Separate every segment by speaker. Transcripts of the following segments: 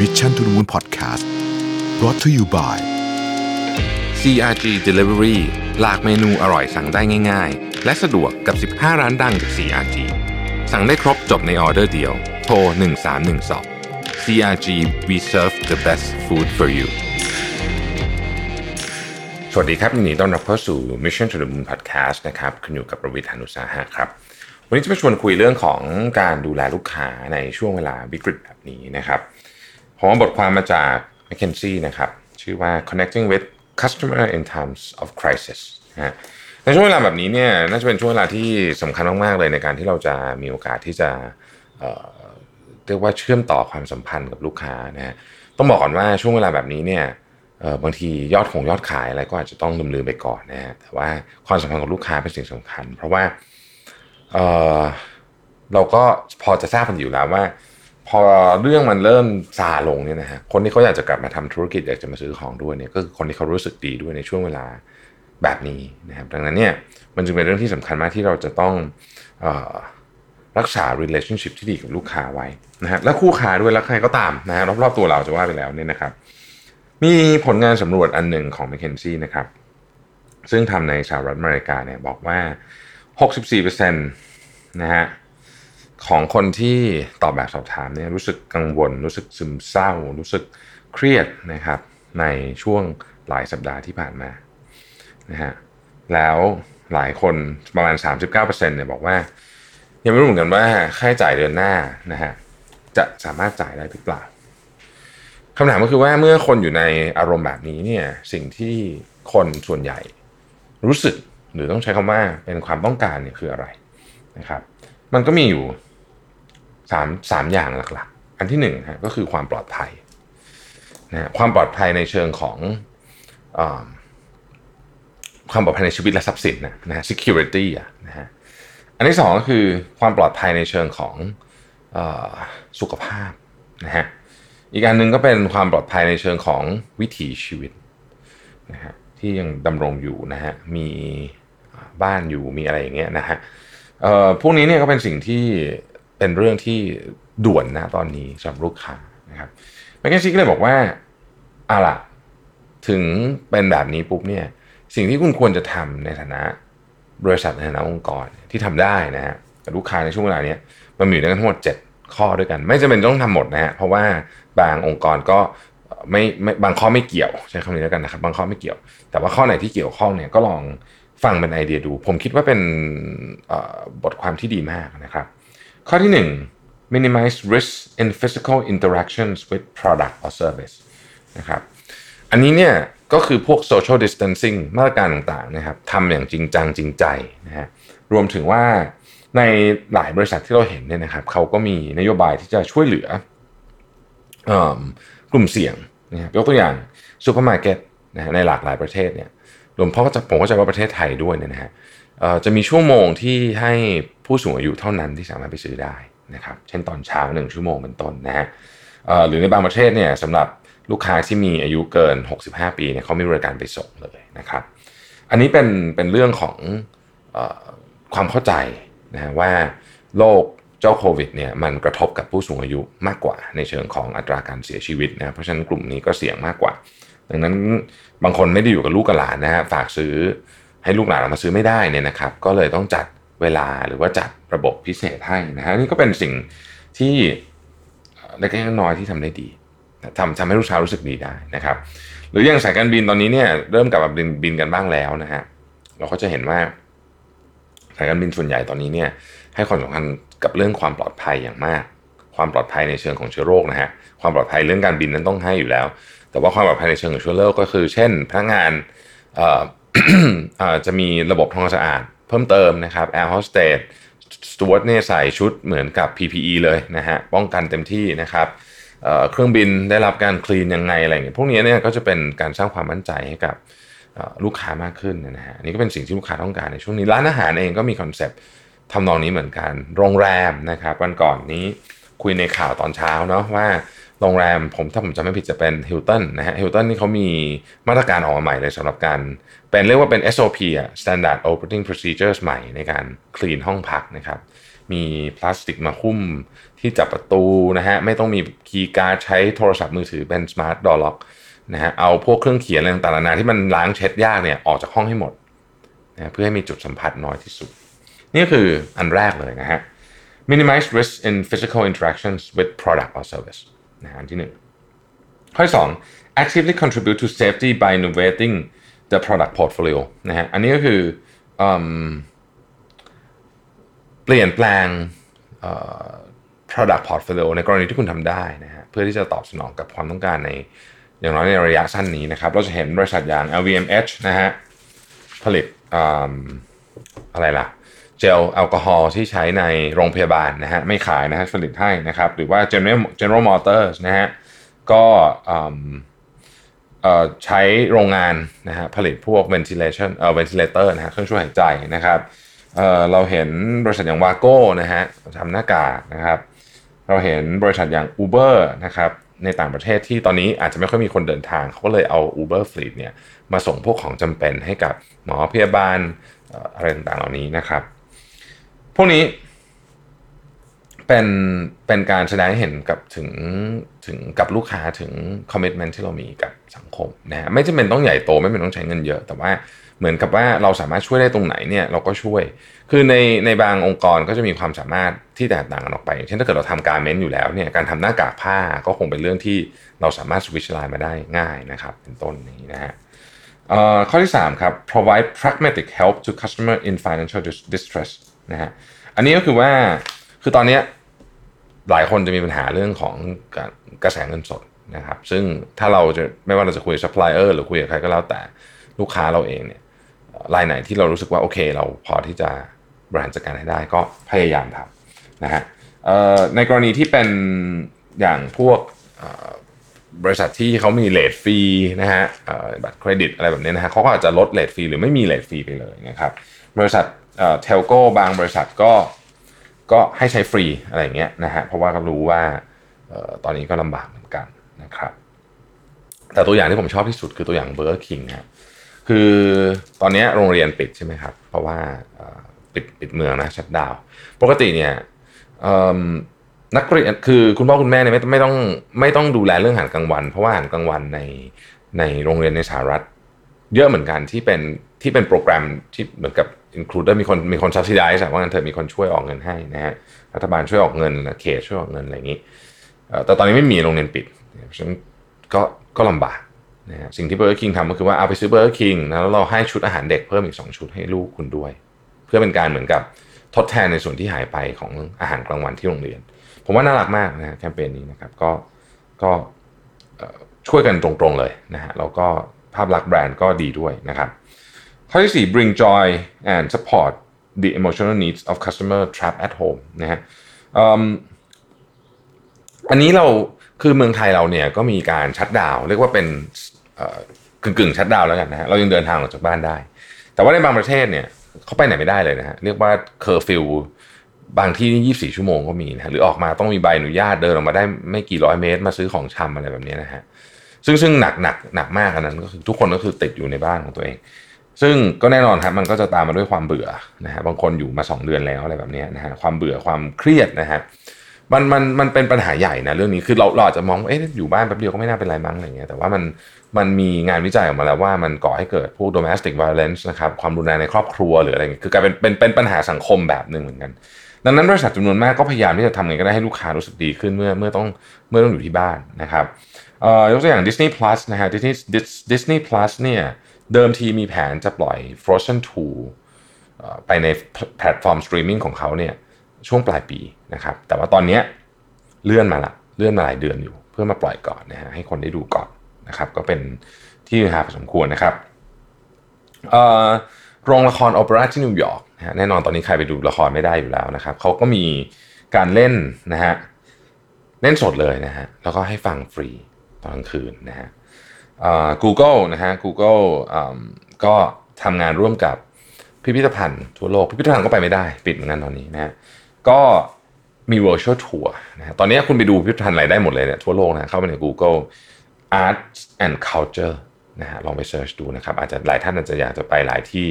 Speaker 1: Mission to the Moon Podcast brought to you by
Speaker 2: CRG Delivery หลากเมนูอร่อยสั่งได้ง่าย ๆ และสะดวกกับ 15 ร้านดังจาก CRG สั่งได้ครบจบในออเดอร์เดียว โทร 1312 CRG we serve the best food for you สวัสดีครับยินดีต้อนรับเข้าสู่ Mission to the Moon Podcast นะครับคุณอยู่กับประวิทยานุสาหะครับวันนี้จะมาชวนคุยเรื่องของการดูแลลูกค้าในช่วงเวลาวิกฤตแบบนี้นะครับ ผมเอาบทความมาจาก McKinsey นะครับ ชื่อว่า connecting with customer in times of crisis นะในช่วงเวลาแบบนี้เนี่ยน่าจะเป็นช่วงเวลาที่สำคัญมากๆเลยในการที่เราจะมีโอกาสที่จะเรียกว่าเชื่อมต่อความสัมพันธ์กับลูกค้านะฮะต้องบอกก่อนว่าช่วงเวลาแบบนี้เนี่ยบางทียอดของยอดขายอะไรก็อาจจะต้องลืมๆไปก่อนนะฮะแต่ว่าความสัมพันธ์กับลูกค้าเป็นสิ่งสำคัญ เพราะว่าเเราก็พอจะทราบกันอยู่แล้วว่า พอเรื่องมันเริ่มซาลงเนี่ยนะฮะคนที่เขาอยากจะกลับมาทำธุรกิจอยากจะมาซื้อของด้วยเนี่ยก็คือคนที่เขารู้สึกดีด้วยในช่วงเวลาแบบนี้นะครับดังนั้นเนี่ยมันจึงเป็นเรื่องที่สำคัญมากที่เราจะต้องออรักษา relationship ที่ดีกับลูกค้าไว้นะฮะและคู่ค้าด้วยแล้วใครก็ตามนะฮะรอบๆตัวเราจะว่าไปแล้วเนี่ยนะครับ มีผลงานสำรวจอันหนึ่งของ McKinsey นะครับ ซึ่งทำในสหรัฐอเมริกาเนี่ยบอกว่า 64%นะฮะ ของคนที่ตอบแบบสอบถามเนี่ยรู้สึกกังวล รู้สึกซึมเศร้า รู้สึกเครียดนะครับ ในช่วงหลายสัปดาห์ที่ผ่านมานะฮะแล้วหลายคนประมาณ 39%เนี่ยบอกว่ายังไม่รู้เหมือนกันว่าค่าใช้จ่ายเดือนหน้านะฮะจะสามารถจ่ายได้หรือเปล่าคำถามก็คือว่าเมื่อคนอยู่ในอารมณ์แบบนี้เนี่ยสิ่งที่คนส่วนใหญ่รู้สึกหรือต้องใช้คำว่าเป็นความต้องการเนี่ยคืออะไรนะครับ มันก็มีอยู่ สามสามอย่างหลักๆ อันที่หนึ่งฮะก็คือความปลอดภัยนะความปลอดภัยในเชิงของอความปลอดภัยในชีวิตและทรัพย์สินนะนะ security อะนะฮะอันที่สองก็คือความปลอดภัยในเชิงของอสุขภาพนะฮะอีกอันหนึ่งก็เป็นความปลอดภัยในเชิงของวิถีชีวิตนะฮะที่ยังดำรงอยู่นะฮะมีบ้านอยู่มีอะไรอย่างเงี้ยนะฮะพวกนี้เนี่ยก็เป็นสิ่งที่ เป็นเรื่องที่ด่วนนะตอนนี้สำหรับลูกค้านะครับแมคเคนซี่ก็เลยบอกว่าอาล่ะถึงเป็นแบบนี้ปุ๊บเนี่ยสิ่งที่คุณควรจะทำในฐานะบริษัทในฐานะองค์กรที่ทำได้นะฮะกับลูกค้าในช่วงเวลานี้มันมีอยู่ด้วยกันทั้งหมด 7 ข้อด้วยกัน ไม่จำเป็นต้องทำหมดนะฮะเพราะว่าบางองค์กรก็ไม่ไม่บางข้อไม่เกี่ยวใช้คำนี้แล้วกันนะครับ บางข้อไม่เกี่ยว แต่ว่าข้อไหนที่เกี่ยวข้องเนี่ยก็ลองฟังเป็นไอเดียดู ผมคิดว่าเป็นบทความที่ดีมากนะครับ ข้อที่ 1 minimize risk in physical interactions with product or service นะครับอันนี้เนี่ยก็คือพวก social distancing มาตรการต่างๆนะครับทำอย่างจริงจังจริงใจนะฮะรวมถึงว่าในหลายบริษัทที่เราเห็นเนี่ยนะครับเขาก็มีนโยบายที่จะช่วยเหลือกลุ่มเสี่ยงนะครับยกตัวอย่างซูเปอร์มาร์เก็ตนะในหลากหลายประเทศเนี่ย รวมเพราะผมก็จะว่าประเทศไทยด้วยเนี่ยนะฮะจะมีชั่วโมงที่ให้ผู้สูงอายุเท่านั้นที่สามารถไปซื้อได้นะครับเช่นตอนเช้าหนึ่งชั่วโมงเป็นต้นนะฮะหรือในบางประเทศเนี่ยสำหรับลูกค้าที่มีอายุเกิน 65 ปีเนี่ยเขามีบริการไปส่งเลยนะครับ อันนี้เป็นเป็นเรื่องของอความเข้าใจนะว่าโรคเจ้าโควิดเนี่ยมันกระทบกับผู้สูงอายุมากกว่าในเชิงของอัตราการเสียชีวิตนะเพราะฉะนั้นกลุ่มนี้ก็เสี่ยงมากกว่า ดังนั้นบางคนไม่ได้อยู่กับลูกกับหลานนะฮะฝากซื้อให้ลูกหลานมาซื้อไม่ได้เนี่ยนะครับ ก็เลยต้องจัดเวลาหรือว่าจัดระบบพิเศษให้นะฮะนี่ก็เป็นสิ่งที่เล็กๆน้อยที่ทำได้ดีทำทำให้ลูกค้ารู้สึกดีได้นะครับ หรืออย่างสายการบินตอนนี้เนี่ยเริ่มกลับมาบินบินกันบ้างแล้วนะฮะเราก็จะเห็นว่าสายการบินส่วนใหญ่ตอนนี้เนี่ยให้ความสำคัญกับเรื่องความปลอดภัยอย่างมาก ความปลอดภัยในเชิงของเชื้อโรคนะฮะความปลอดภัยเรื่องการบินนั้นต้องให้อยู่แล้ว แต่ว่าความปลอดภัยในเชิงของเชื้อรคก็คือเช่นพนักงานจะมีระบบทำความสะอาดเพิ่มเติมนะครับแอร์โฮสเตส steward เนี่ยใส่ชุดเหมือนกับ PPE เลยนะฮะป้องกันเต็มที่นะครับเครื่องบินได้รับการ clean ยังไงอะไรอย่างเงี้ยพวกนี้เนี่ยก็จะเป็นการสร้างความมั่นใจให้กับลูกค้ามากขึ้นนะฮะนี่ก็เป็นสิ่งที่ลูกค้าต้องการในช่วงนี้ร้านอาหารเองก็มีคอนเซปต์ทำนองนี้เหมือนกัน โรงแรมนะครับวันก่อนนี้คุยในข่าวตอนเช้าเนาะว่า โรงแรมผมถ้าผมจำไม่ผิดจะเป็นฮิลตันนะฮะฮิลตันนี่เขามีมาตรการออกมาใหม่เลยสำหรับการ เป็นเรียกว่าเป็น SOP อะ Standard Operating Procedures ใหม่ในการ clean ห้องพักนะครับ มีพลาสติกมาหุ้มที่จับประตูนะฮะไม่ต้องมีคีย์การ์ดใช้โทรศัพท์มือถือเป็น smart door lock นะฮะเอาพวกเครื่องเขียนอะไรต่างๆนานาที่มันล้างเช็ดยากเนี่ยออกจากห้องให้หมดนะเพื่อให้มีจุดสัมผัสน้อยที่สุด นี่คืออันแรกเลยนะฮะ minimize risk in physical interactions with product or service นะอันที่หนึ่งข้อที่สอง actively contribute to safety by innovating the product portfolio นะฮะอันนี้ก็คืออเปลี่ยนแปลง product portfolio ในกรณีที่คุณทำได้นะฮะเพื่อที่จะตอบสนองกับความต้องการในอย่างน้อยในระยะสั้นนี้นะครับ เราจะเห็นบริษัทอย่าง LVMH นะฮะผลิตอะไรล่ะ เจลแอลกอฮอล์ที่ใช้ในโรงพยาบาลนะฮะไม่ขายนะฮะผลิตให้นะครับ หรือว่า General General Motors นะฮะก็ใช้โรงงานนะฮะผลิตพวก ventilation เอ่อ ventilator นะฮะเครื่องช่วยหายใจนะครับเเราเห็นบริษัทอย่างวาโก้นะฮะทำหน้ากากนะครับ เราเห็นบริษัทอย่าง Uber นะครับในต่างประเทศที่ตอนนี้อาจจะไม่ค่อยมีคนเดินทาง เขาก็เลยเอา Uber Fleet เนี่ยมาส่งพวกของจำเป็นให้กับหมอพยาบาลอะไรต่างๆเหล่านี้นะครับ พวกนี้เป็นเป็นการแสดงให้เห็นกับถึงถึงกับลูกค้าถึงคอมมิชเมนที่เรามีกับสังคมนะฮะไม่จำเป็นต้องใหญ่โตไม่เป็นต้องใช้เงินเยอะ แต่ว่าเหมือนกับว่าเราสามารถช่วยได้ตรงไหนเนี่ยเราก็ช่วย คือในในบางองค์กรก็จะมีความสามารถที่แตกต่างกันออกไป เช่นถ้าเกิดเราทำการเม้นอยู่แล้วเนี่ยการทำหน้ากากผ้าก็คงเป็นเรื่องที่เราสามารถสวิชไลน์มาได้ง่ายนะครับ เป็นต้นนี้นะฮะข้อที่3ครับ provide pragmatic help to customer in financial distress นะฮะอันนี้ก็คือว่าคือตอนนี้หลายคนจะมีปัญหาเรื่องของกระแสเงินสดนะครับ ซึ่งถ้าเราจะไม่ว่าเราจะคุยกับซัพพลายเออร์หรือคุยกับใครก็แล้วแต่ลูกค้าเราเองเนี่ยรายไหนที่เรารู้สึกว่าโอเค เราพอที่จะบริหารจัดการให้ได้ก็พยายามทำนะฮะในกรณีที่เป็นอย่างพวกบริษัทที่เขามี late fee นะฮะบัตรเครดิตอะไรแบบนี้นะฮะเขาก็อาจจะลด late fee หรือไม่มี late fee ไปเลยนะครับบริษัท telco บางบริษัทก็ก็ให้ใช้ฟรีอะไรเงี้ยนะฮะเพราะว่าก็รู้ว่าตอนนี้ก็ลำบากเหมือนกันนะครับ แต่ตัวอย่างที่ผมชอบที่สุดคือตัวอย่าง Burger King ครับคือตอนนี้โรงเรียนปิดใช่ไหมครับ เพราะว่าปิดปิดเมืองนะชัดดาวปกติเนี่ยนักเรียนคือคุณพ่อคุณแม่เนี่ยไม่ไม่ต้องไม่ต้องดูแลเรื่องอาหารกลางวัน เพราะว่าอาหารกลางวันในในโรงเรียนในสหรัฐ เยอะเหมือนกันที่เป็นที่เป็นโปรแกรมที่เหมือนกับ อินคลูดมีคนมีคนซับซิได้ใช่ว่างั้นเธอมีคนช่วยออกเงินให้นะฮะรัฐบาลช่วยออกเงินเขตช่วยออกเงินอะไรอย่างนี้แต่ตอนนี้ไม่มีโรงเรียนปิดเพราะฉะนั้นก็ก็ลำบากนะฮะสิ่งที่เบอร์คิงทำก็คือว่าเอาไปซื้อเบอร์คิงแล้วเราให้ชุดอาหารเด็กเพิ่มอีก 2 ชุดให้ลูกคุณด้วย เพื่อเป็นการเหมือนกับทดแทนในส่วนที่หายไปของอาหารกลางวันที่โรงเรียน ผมว่าน่ารักมากนะแคมเปญนี้นะครับก็ก็ช่วยกันตรงๆเลยนะฮะแล้วก็ภาพลักษณ์แบรนด์ก็ดีด้วยนะครับ ข้อที่ 4 bring joy and support the emotional needs of customer trapped at home นะฮะอันนี้เราคือเมืองไทยเราเนี่ยก็มีการชัดดาวเรียกว่าเป็นกึ่งกึ่ง shutdown แล้วกันนะฮะเรายังเดินทางออกจากบ้านได้ แต่ว่าในบางประเทศเนี่ยเขาไปไหนไม่ได้เลยนะฮะเรียกว่าเคอร์ฟิวบางที่นี่24 ชั่วโมงก็มีนะหรือออกมาต้องมีใบอนุญาตเดินออกมาได้ไม่กี่ร้อยเมตร มาซื้อของชำอะไรแบบนี้นะฮะซึ่งซึ่งหนักหนักหนักมากอันนั้นก็คือทุกคนก็คือติดอยู่ในบ้านของตัวเอง ซึ่งก็แน่นอนครับมันก็จะตามมาด้วยความเบื่อนะฮะบางคนอยู่มา 2 เดือนแล้วอะไรแบบนี้นะฮะความเบื่อความเครียดนะฮะมันมันมันเป็นปัญหาใหญ่นะเรื่องนี้คือเราเราอาจจะมองว่าเอ๊ะอยู่บ้านแป๊บเดียวก็ไม่น่าเป็นไรมั้งอะไรเงี้ยแต่ว่ามันมันมีงานวิจัยออกมาแล้วว่ามันก่อให้เกิดพวก domestic violence นะครับความรุนแรงในครอบครัวหรืออะไรเงี้ยคือกลายเป็นเป็นเป็นปัญหาสังคมแบบหนึ่งเหมือนกัน ดังนั้นบริษัทจำนวนมากก็พยายามที่จะทำไงก็ได้ให้ลูกค้ารู้สึกดีขึ้นเมื่อเมื่อต้องเมื่อต้องอยู่ที่บ้านนะครับเอ่อยกตัวอย่าง Disney Plus นะฮะ Disney Disney Plus เนี่ย เดิมทีมีแผนจะปล่อย Frozen 2 ไปในแพลตฟอร์มสตรีมมิ่งของเขาเนี่ยช่วงปลายปีนะครับ แต่ว่าตอนนี้เลื่อนมาละเลื่อนมาหลายเดือนอยู่ เพื่อมาปล่อยก่อนนะฮะให้คนได้ดูก่อนนะครับ ก็เป็นที่ฮาพอสมควรนะครับโรงละครโอเปร่าที่นิวยอร์กนะฮะแน่นอนตอนนี้ใครไปดูละครไม่ได้อยู่แล้วนะครับเขาก็มีการเล่นนะฮะเล่นสดเลยนะฮะแล้วก็ให้ฟังฟรีตอนกลางคืนนะฮะ Google นะฮะ Google ก็ทำงานร่วมกับพิพิธภัณฑ์ทั่วโลก พิพิธภัณฑ์ก็ไปไม่ได้ ปิดเหมือนกันตอนนี้นะฮะก็มี virtual tour นะฮะตอนนี้คุณไปดูพิพิธภัณฑ์อะไรได้หมดเลยเนี่ยทั่วโลกนะเข้าไปใน Google Art and Culture นะฮะลองไป search ดูนะครับอาจจะหลายท่านอาจจะอยากจะไปหลายที่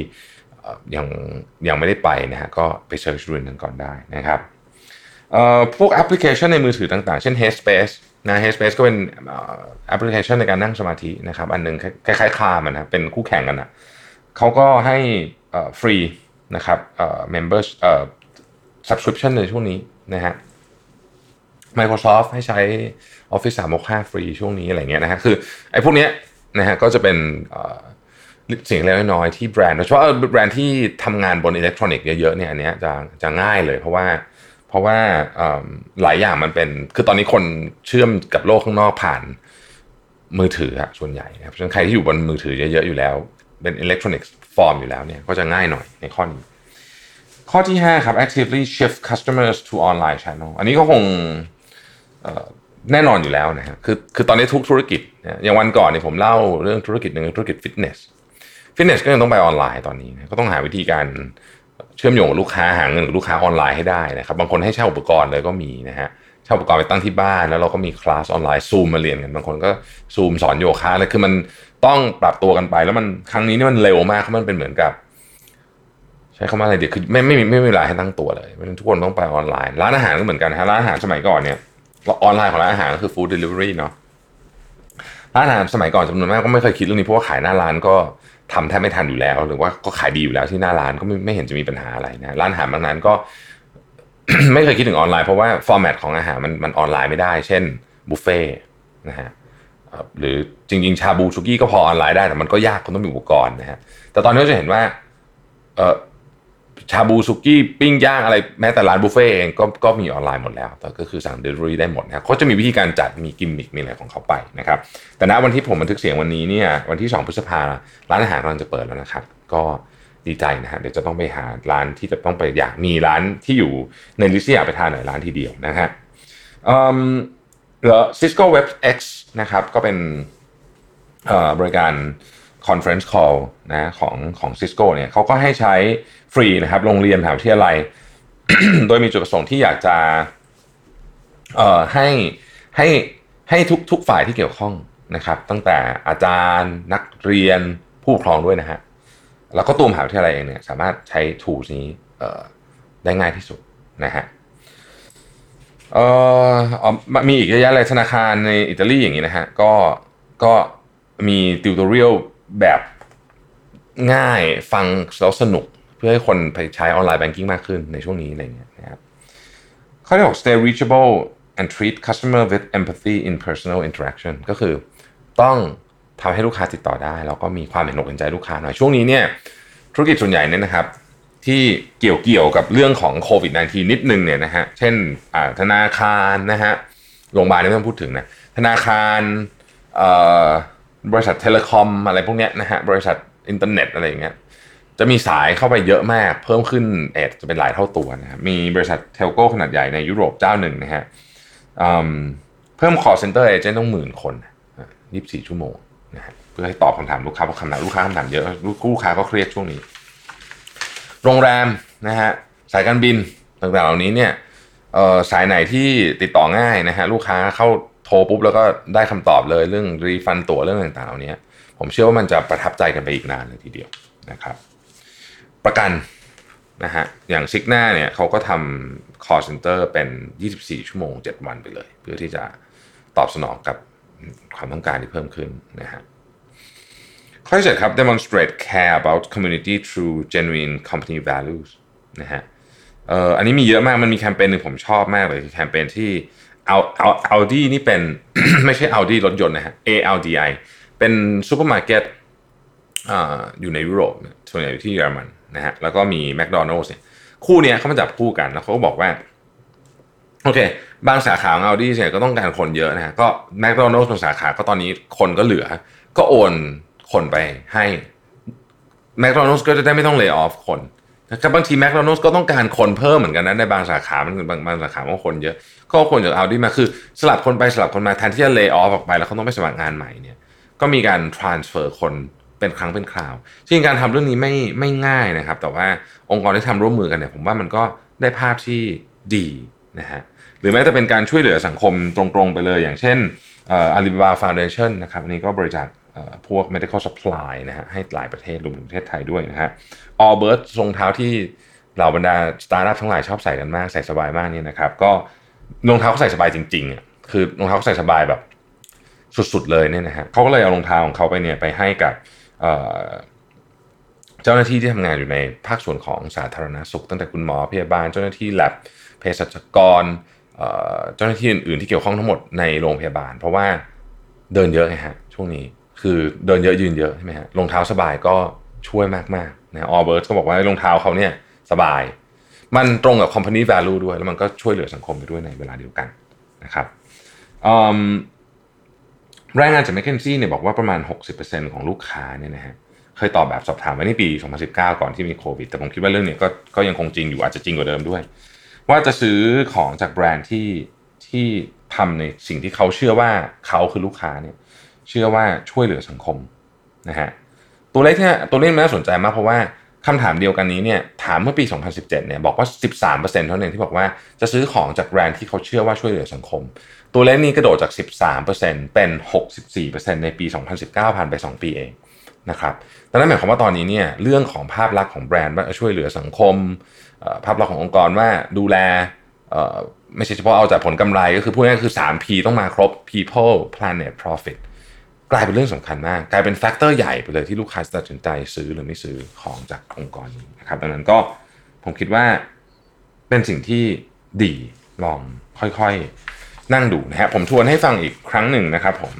Speaker 2: ยังยังไม่ได้ไปนะฮะก็ไป search ดูนั้นก่อนได้นะครับเอ่อพวกแอปพลิเคชันในมือถือต่างๆ เช่น Headspace นะ Headspace ก็เป็นแอปพลิเคชันในการนั่งสมาธินะครับ อันหนึ่งคล้ายๆ Calm นะเป็นคู่แข่งกันนะเขาก็ให้ฟรีนะครับเอ่อ members เอ่อ subscription ในช่วงนี้นะฮะ Microsoft ให้ใช้ Office 365 ฟรีช่วงนี้อะไรเงี้ยนะฮะคือไอ้พวกเนี้ยนะฮะก็จะเป็นสิ่งเล็กน้อยที่แบรนด์โดยเฉพาะแบรนด์ที่ทำงานบนอิเล็กทรอนิกส์เยอะๆเนี่ยอันเนี้ยจะจะง่ายเลยเพราะว่า ราะว่าหลายอย่างมันเป็นคือตอนนี้คนเชื่อมกับโลกข้างนอกผ่านมือถืออะส่วนใหญ่นะครับฉะนั้นใครที่อยู่บนมือถือเยอะๆอยู่แล้ว เป็น electronic form อยู่แล้วเนี่ยก็จะง่ายหน่อยในข้อนี้ข้อที่ 5 ครับ actively shift customers to online channel อันนี้ก็คงแน่นอนอยู่แล้วนะฮะคือคือตอนนี้ทุกธุรกิจนะอย่างวันก่อนเนี่ยผมเล่าเรื่องธุรกิจหนึ่งธุรกิจฟิตเนสฟิตเนสก็ยังต้องไปออนไลน์ตอนนี้นะก็ต้องหาวิธีการ เชื่อมโยงกับลูกค้าหาเงินกับลูกค้าออนไลน์ให้ได้นะครับบางคนให้เช่าอุปกรณ์เลยก็มีนะฮะเช่าอุปกรณ์ไปตั้งที่บ้าน แล้วเราก็มีคลาสออนไลน์ซูมมาเรียนกันบางคนก็ซูมสอนโยคะอะไรคือมันต้องปรับตัวกันไป แล้วมันครั้งนี้นี่มันเร็วมากเพราะมันเป็นเหมือนกับ ใช้คำว่าอะไรดีคือไม่ไม่ไม่ไม่มีเวลาให้ตั้งตัวเลยทุกคนต้องไปออนไลน์ ร้านอาหารก็เหมือนกันฮะร้านอาหารสมัยก่อนเนี่ยออนไลน์ของร้านอาหารก็คือ food delivery เนาะร้านอาหารสมัยก่อนจำนวนมากก็ไม่เคยคิดเรื่องนี้เพราะว่าขายหน้าร้านก็ ทำแทบไม่ทันอยู่แล้ว หรือว่าก็ขายดีอยู่แล้วที่หน้าร้านก็ไม่ไม่เห็นจะมีปัญหาอะไรนะร้านอาหารบางร้านก็ ไม่เคยคิดถึงออนไลน์เพราะว่า format ของอาหารมันมันออนไลน์ไม่ได้ เช่นบุฟเฟ่ต์นะฮะหรือจริง ๆ ชาบูสุกี้ก็พอออนไลน์ได้แต่มันก็ยากคุณต้องมีอุปกรณ์นะฮะแต่ตอนนี้จะเห็นว่าเออ ชาบูสุกี้ปิ้งย่างอะไรแม้แต่ร้านบุฟเฟ่เองก็ก็มีออนไลน์หมดแล้วก็คือสั่งเดลิเวอรี่ได้หมดนะเขาจะมีวิธีการจัดมีกิมมิคมีอะไรของเขาไปนะครับแต่ณวันที่ผมบันทึกเสียงวันนี้เนี่ยวันที่ 2 พฤษภาร้านอาหารกำลังจะเปิดแล้วนะครับ ก็ดีใจนะฮะเดี๋ยวจะต้องไปหาร้านที่จะต้องไปอยากมีร้านที่อยู่ในลิสต์ที่อยากไปทานหน่อยร้านทีเดียวนะฮะอืมแล้ว Cisco WebEx นะครับก็เป็นบริการ conference call นะของของ Cisco เนี่ยเขาก็ให้ใช้ฟรีนะครับโรงเรียนมหาวิทยาลัย โดยมีจุดประสงค์ที่อยากจะเอ่อให้ให้ให้ทุกทุกฝ่ายที่เกี่ยวข้องนะครับ ตั้งแต่อาจารย์นักเรียนผู้ปกครองด้วยนะฮะแล้วก็ตัวมหาวิทยาลัยเองเนี่ยสามารถใช้ tools นี้เอ่อได้ง่ายที่สุดนะฮะเอ่ออ๋อมีอีกเยอะแยะเลยธนาคารในอิตาลีอย่างนี้นะฮะก็ก็มีติวตอเรียล แบบง่ายฟังแล้วสนุกเพื่อให้คนไปใช้ออนไลน์แบงกิ้งมากขึ้นในช่วงนี้อะไรเงี้ยนะครับข้อที่หก stay reachable and treat customer with empathy in personal interaction ก็คือต้องทำให้ลูกค้าติดต่อได้ แล้วก็มีความเห็นอกเห็นใจลูกค้าหน่อยช่วงนี้เนี่ยธุรกิจส่วนใหญ่เนี่ยนะครับที่เกี่ยวเกี่ยวกับเรื่องของโควิด -19 นิดนึงเนี่ยนะฮะเช่นธนาคารนะฮะโรงพยาบาลนี่ไม่ต้องพูดถึงนะธนาคารอ บริษัท telecom อะไรพวกเนี้ยนะฮะบริษัทอินเทอร์เน็ตอะไรอย่างเงี้ยจะมีสายเข้าไปเยอะมาก เพิ่มขึ้นอาจจะเป็นหลายเท่าตัวนะครับมีบริษัท telco ขนาดใหญ่ในยุโรปเจ้าหนึ่งนะฮะเพิ่ม call center agent ต้องหมื่นคน24 ชั่วโมงนะฮะเพื่อให้ตอบคำถามลูกค้าเพราะคำถามลูกค้าคำถามเยอะลูกค้าก็เครียดช่วงนี้ โรงแรมนะฮะสายการบินต่างๆเหล่านี้เนี่ยสายไหนที่ติดต่อง่ายนะฮะลูกค้าเข้า โทรปุ๊บแล้วก็ได้คำตอบเลยเรื่องรีฟันตั๋วเรื่องต่างๆเหล่านี้ผมเชื่อว่ามันจะประทับใจกันไปอีกนานเลยทีเดียวนะครับ ประกันนะฮะอย่างซิกหน้าเนี่ยเขาก็ททำ call center เป็น 24 ชั่วโมง 7 วันไปเลย เพื่อที่จะตอบสนองกับความต้องการที่เพิ่มขึ้นนะฮะข้อที่เจ็ดครับ demonstrate care about community through genuine company values นะฮะเอ่ออันนี้มีเยอะมากมันมีแคมเปญหนึ่งผมชอบมากเลยคือแคมเปญที่ เอาเอา Audi นี่เป็นไม่ใช่ Audi รถยนต์นะฮะ ALDI เป็นซูเปอร์มาร์เก็ตอยู่ในยุโรปส่วนใหญ่อยู่ที่เยอรมันนะฮะแล้วก็มี McDonald's เนี่ยคู่เนี้ยเขามาจับคู่กันแล้วเขาก็บอกว่า โอเค บางสาขาของ Audi เนี่ยก็ต้องการคนเยอะนะฮะก็ McDonald's บางสาขาก็ตอนนี้คนก็เหลือ ก็โอนคนไปให้ McDonald's ก็จะได้ไม่ต้องเล y o ออฟคนนะครับบางที McDonald's ก็ต้องการคนเพิ่มเหมือนกันนะในบางสาขามันบางบางสาขาก็คนเยอะ ก็เอาคนจาก Audi มาคือ สลับคนไปสลับคนมาแทนที่จะเลออฟออกไปแล้วเขาต้องไปสมัครงานใหม่เนี่ยก็มีการ transfer คนเป็นครั้งเป็นคราวจริงการทำเรื่องนี้ไม่ไม่ง่ายนะครับ แต่ว่าองค์กรที่ทำร่วมมือกันเนี่ยผมว่ามันก็ได้ภาพที่ดีนะฮะหรือแม้แต่เป็นการช่วยเหลือสังคมตรงๆไปเลย อย่างเช่น Alibaba Foundation นะครับอันนี้ก็บริจาคพวก medical supply นะฮะให้หลายประเทศรวมถึงประเทศไทยด้วยนะฮะ Allbirds รองเท้าที่เหล่าบรรดาสตาร์ทอัพทั้งหลายชอบใส่กันมาก ใส่สบายมากนี่นะครับ ก็ รองเท้าเขาใส่สบายจริงๆอะคือรองเท้าเขาใส่สบายแบบ สุดๆเลยเนี่ยนะฮะเขาก็เลยเอารองเท้าของเขาไปเนี่ยไปให้กับเจ้าหน้าที่ที่ทำงานอยู่ในภาคส่วนของสาธารณสุข ตั้งแต่คุณหมอพยาบาลเจ้าหน้าที่แลบเภสัชกรเจ้าหน้าที่อื่นๆที่เกี่ยวข้องทั้งหมดในโรงพยาบาล เพราะว่าเดินเยอะไงฮะช่วงนี้คือเดินเยอะยืนเยอะใช่ไหมฮะรองเท้าสบายก็ช่วยมากๆนะออเบิร์ตก็บอกว่ารองเท้าเขาเนี่ยสบาย มันตรงกับ company value ด้วย แล้วมันก็ช่วยเหลือสังคมไปด้วยในเวลาเดียวกันนะครับอืมรายงานจาก m c k เคนซี่เนี่ยบอกว่าประมาณ 60%ของลูกค้าเนี่ยนะฮะเคยตอบแบบสอบถามไว้ในปี 2019 ก่อนที่มีโควิด แต่ผมคิดว่าเรื่องนี้ก็ก็ยังคงจริงอยู่อาจจะจริงกว่าเดิมด้วย ว่าจะซื้อของจากแบรนด์ที่ที่ทำในสิ่งที่เขาเชื่อว่าเขาคือลูกค้าเนี่ยเชื่อว่าช่วยเหลือสังคมนะฮะตัวเลขเนี่ยตัวเลขมันน่าสนใจมากเพราะว่า คำถามเดียวกันนี้เนี่ยถามเมื่อปี 2017 เนี่ยบอกว่า 13%เท่านั้นที่บอกว่าจะซื้อของจากแบรนด์ที่เขาเชื่อว่าช่วยเหลือสังคม ตัวเลขนี้กระโดดจาก 13%เป็น 64%ในปี 2019 ผ่านไป 2 ปีเองนะครับดังนั้นหมายความว่าตอนนี้เนี่ยเรื่องของภาพลักษณ์ของแบรนด์ว่าช่วยเหลือสังคม ภาพลักษณ์ขององค์กรว่าดูแลไม่ใช่เฉพาะเอาจากผลกำไรก็คือพูดง่ายๆคือ 3P ต้องมาครบ people planet profit กลายเป็นเรื่องสำคัญมาก กลายเป็นแฟกเตอร์ใหญ่ไปเลยที่ลูกค้าตัดสินใจซื้อหรือไม่ซื้อของจากองค์กรนี้นะครับดังนั้นก็ผมคิดว่าเป็นสิ่งที่ดีลองค่อยๆนั่งดูนะฮะผมทวนให้ฟังอีกครั้งหนึ่งนะครับผม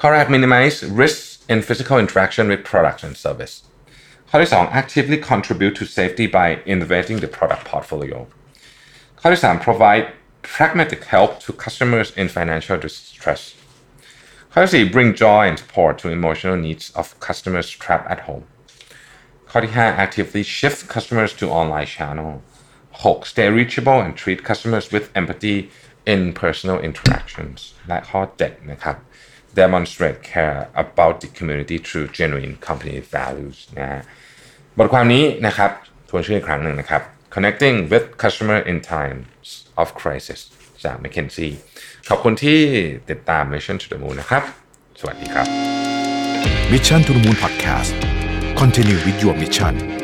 Speaker 2: ข้อแรก minimize risks in physical interaction with products and service ข้อที่ 2 actively contribute to safety by innovating the product portfolio ข้อที่ 3 provide pragmatic help to customers in financial distress ข้อที่ 4 bring joy and support to emotional needs of customers trapped at home ข้อที่ 5 actively shift customers to online channel 6 stay reachable and treat customers with empathy in personal interactions และข้อ 7 นะครับ demonstrate care about the community through genuine company values นะฮะบทความนี้นะครับทวนชื่ออีกครั้งหนึ่งนะครับ Connecting with Customer in Times of Crisis. จาก McKinsey ขอบคุณที่ติดตาม Mission to the Moon นะครับ
Speaker 1: Mission to the Moon Podcast Continue with your mission